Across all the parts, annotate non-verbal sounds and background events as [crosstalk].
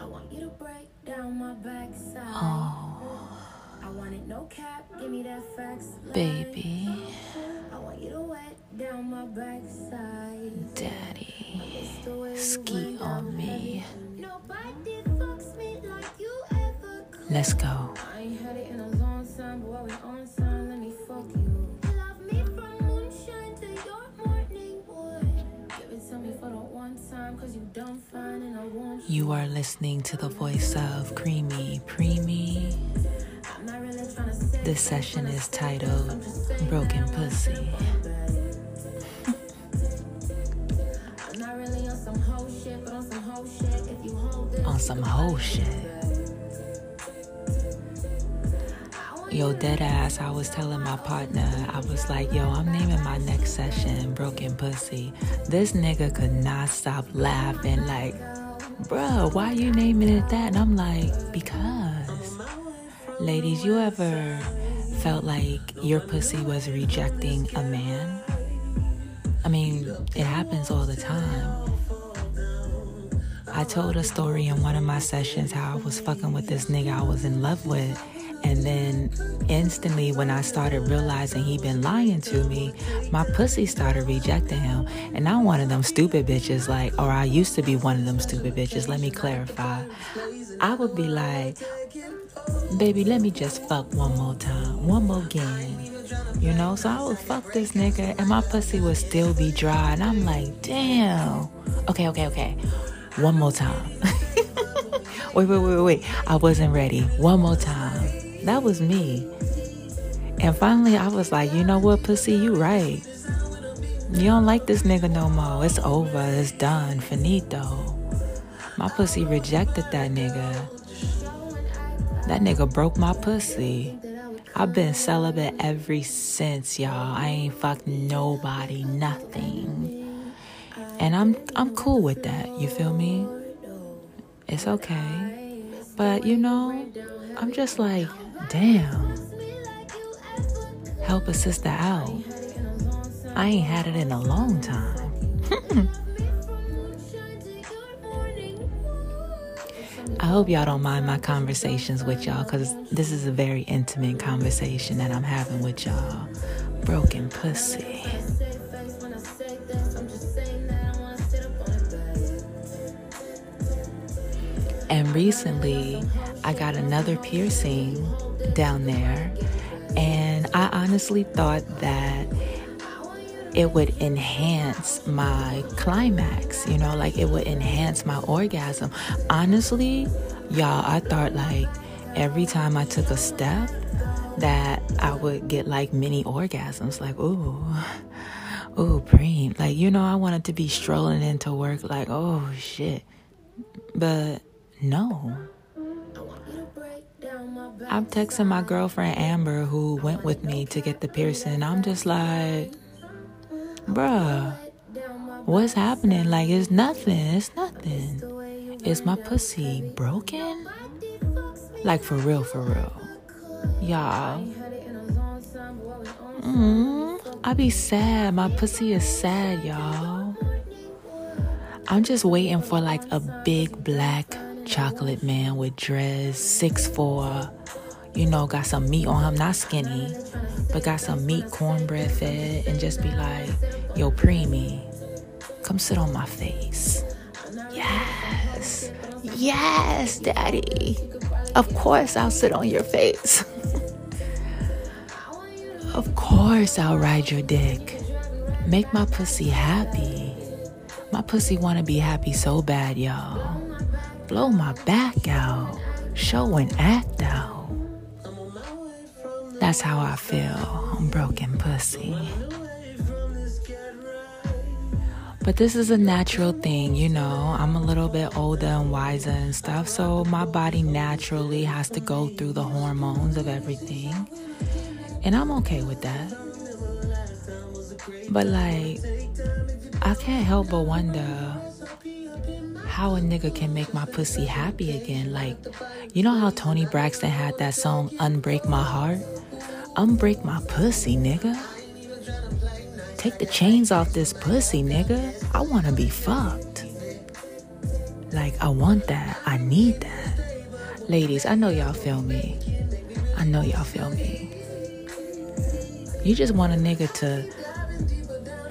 I want you to break down my backside. Oh, I want it no cap, give me that facts. baby, I want you to wet down my backside. daddy, It's the way you ski on down Let's Nobody you. Are listening to the voice of Creamy say This session is titled Broken Pussy. [laughs] On some whole shit. Yo, dead ass, I was telling my partner, I was like, yo, I'm naming my next session Broken Pussy. This nigga could not stop laughing, like, bruh, why you naming it that? And I'm like, because. Ladies, you ever felt like your pussy was rejecting a man? I mean, it happens all the time. I told a story in one of my sessions how I was fucking with this nigga I was in love with. And then instantly, when I started realizing he'd been lying to me, my pussy started rejecting him. And I'm one of them stupid bitches, like, or I used to be one of them stupid bitches. Let me clarify. I would be like, baby, let me just fuck one more time, one more game. You know, so I would fuck this nigga and my pussy would still be dry. And I'm like, damn. Okay, okay, okay. One more time. [laughs] wait, wait, wait, wait. I wasn't ready. One more time. That was me. And finally, I was like, you know what, pussy, you right. You don't like this nigga no more. It's over. It's done. Finito. My pussy rejected that nigga. That nigga broke my pussy. I've been celibate ever since, y'all. I ain't fucked nobody, nothing. And I'm I'm cool with that. You feel me? It's okay. But you know, I'm just like, damn. Help a sister out. I ain't had it in a long time. [laughs] I hope y'all don't mind my conversations with y'all because this is a very intimate conversation that I'm having with y'all. Broken pussy. And recently, I got another piercing down there, and I honestly thought that it would enhance my climax, you know, like it would enhance my orgasm. Honestly, y'all, I thought like every time I took a step that I would get like mini orgasms, like, ooh, ooh, preem. Like, you know, I wanted to be strolling into work, like, oh shit. But no. I'm texting my girlfriend Amber, who went with me to get the piercing. I'm just like, bruh, what's happening? Like, it's nothing. It's nothing. Is my pussy broken? Like, for real, for real. Y'all. Mm, I be sad. My pussy is sad, y'all. I'm just waiting for like a big black chocolate man with dreads, six four. You know, got some meat on him, not skinny, but got some meat, cornbread fed, and just be like, "Yo, preemie, come sit on my face." Yes, yes, daddy. Of course, I'll sit on your face. [laughs] of course, I'll ride your dick. Make my pussy happy. My pussy wanna be happy so bad, y'all. Blow my back out. Show and act out. That's how I feel. I'm broken pussy. But this is a natural thing, you know. I'm a little bit older and wiser and stuff, so my body naturally has to go through the hormones of everything. And I'm okay with that. But like, I can't help but wonder how a nigga can make my pussy happy again. Like, you know how Toni Braxton had that song Unbreak My Heart? Unbreak my pussy, nigga. Take the chains off this pussy, nigga. I wanna be fucked. Like, I want that. I need that. Ladies, I know y'all feel me. I know y'all feel me. You just want a nigga to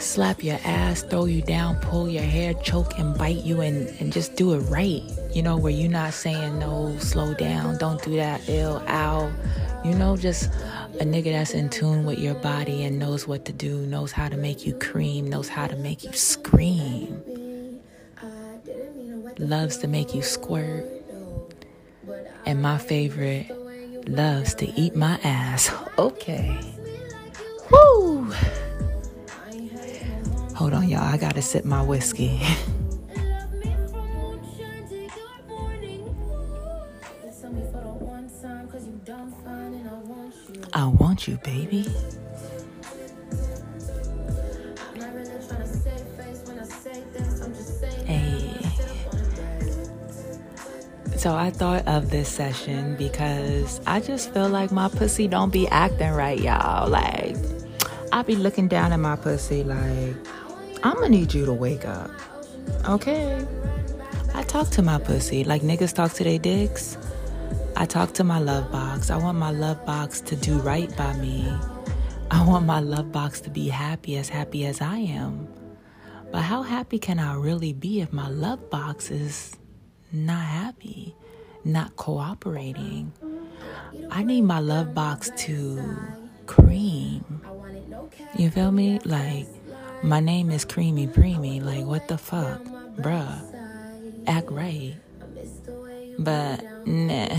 slap your ass, throw you down, pull your hair, choke and bite you, and, and just do it right. You know, where you're not saying no, slow down, don't do that, ill, ow. You know, just a nigga that's in tune with your body and knows what to do, knows how to make you cream, knows how to make you scream, loves to make you squirt. And my favorite, loves to eat my ass. [laughs] Okay. Woo! Hold on, y'all. I gotta sip my whiskey. [laughs] I want you, baby. Hey. So I thought of this session because I just feel like my pussy don't be acting right, y'all. Like I be looking down at my pussy like, I'm gonna need you to wake up. Okay. I talk to my pussy like niggas talk to their dicks. I talk to my love box. I want my love box to do right by me. I want my love box to be happy, as happy as I am. But how happy can I really be if my love box is not happy, not cooperating? I need my love box to cream. You feel me? Like, my name is Creamy Preemy. Like, what the fuck? Bruh. Act right. But, nah.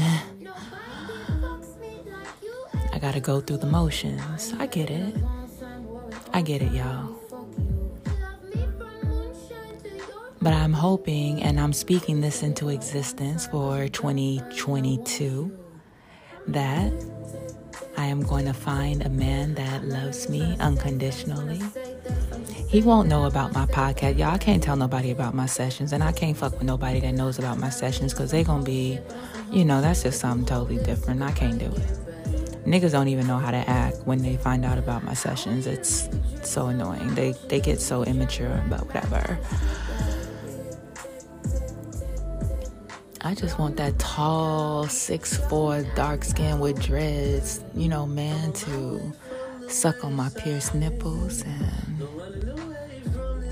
I gotta go through the motions. I get it. I get it, y'all. But I'm hoping and I'm speaking this into existence for 2022 that I am going to find a man that loves me unconditionally. He won't know about my podcast. Y'all I can't tell nobody about my sessions, and I can't fuck with nobody that knows about my sessions because they going to be, you know, that's just something totally different. I can't do it. Niggas don't even know how to act when they find out about my sessions. It's so annoying. They they get so immature, but whatever. I just want that tall, six four, dark skin with dreads, you know, man, to suck on my pierced nipples and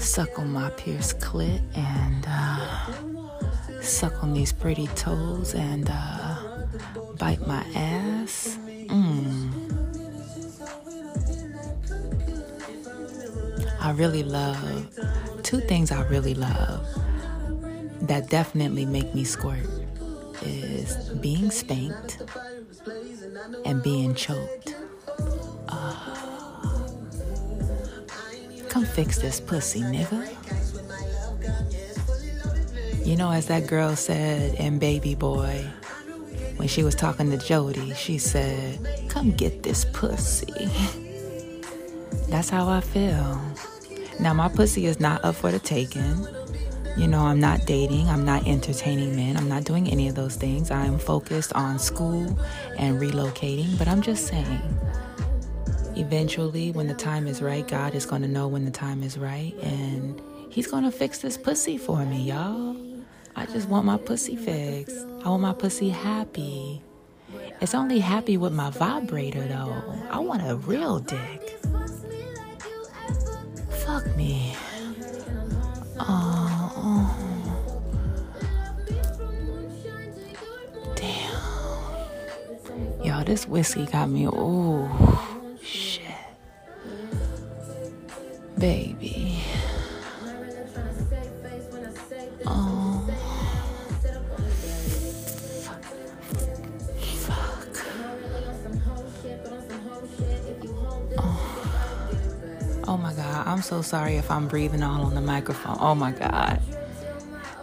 suck on my pierced clit and uh, suck on these pretty toes and uh, bite my ass. Mm. I really love two things I really love that definitely make me squirt is being spanked and being choked. Fix this pussy, nigga. You know, as that girl said in Baby Boy, when she was talking to Jody, she said, Come get this pussy. [laughs] That's how I feel. Now, my pussy is not up for the taking. You know, I'm not dating, I'm not entertaining men, I'm not doing any of those things. I am focused on school and relocating, but I'm just saying, eventually, when the time is right, God is going to know when the time is right, and He's going to fix this pussy for me, y'all. I just want my pussy fixed. I want my pussy happy. It's only happy with my vibrator, though. I want a real dick. Fuck me. Oh. Yo, this whiskey got me. Oh, Baby. Oh. Fuck. Oh my God. I'm so sorry if I'm breathing all on the microphone. Oh my God.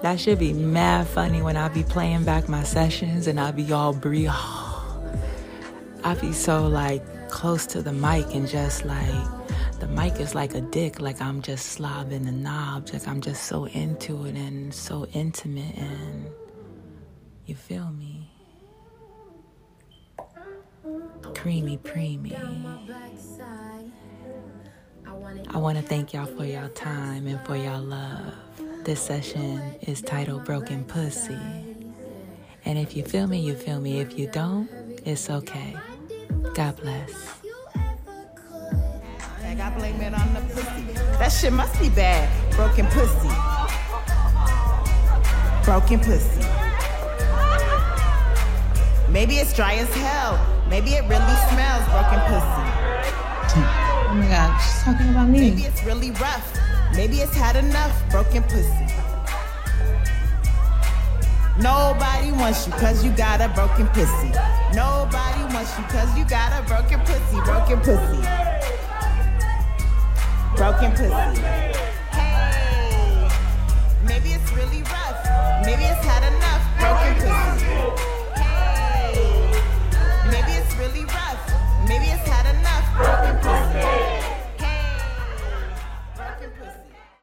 That should be mad funny when I be playing back my sessions and I be all breathe. [sighs] I be so like close to the mic and just like the mic is like a dick, like I'm just slobbing the knobs, like I'm just so into it and so intimate and you feel me? Creamy preemy. I want to thank y'all for y'all time and for y'all love. This session is titled Broken Pussy. And if you feel me, you feel me. If you don't, it's okay. God bless. I blame it on the pussy. That shit must be bad. Broken pussy. Broken pussy. Maybe it's dry as hell. Maybe it really smells broken pussy. Oh my god, she's talking about me. Maybe it's really rough. Maybe it's had enough broken pussy. Nobody wants you cause you got a broken pussy. Nobody wants you cause you got a broken pussy. Broken pussy broken pussy. Hey, maybe it's really rough. Maybe it's had enough broken pussy. Hey, maybe it's really rough. Maybe it's had enough broken pussy.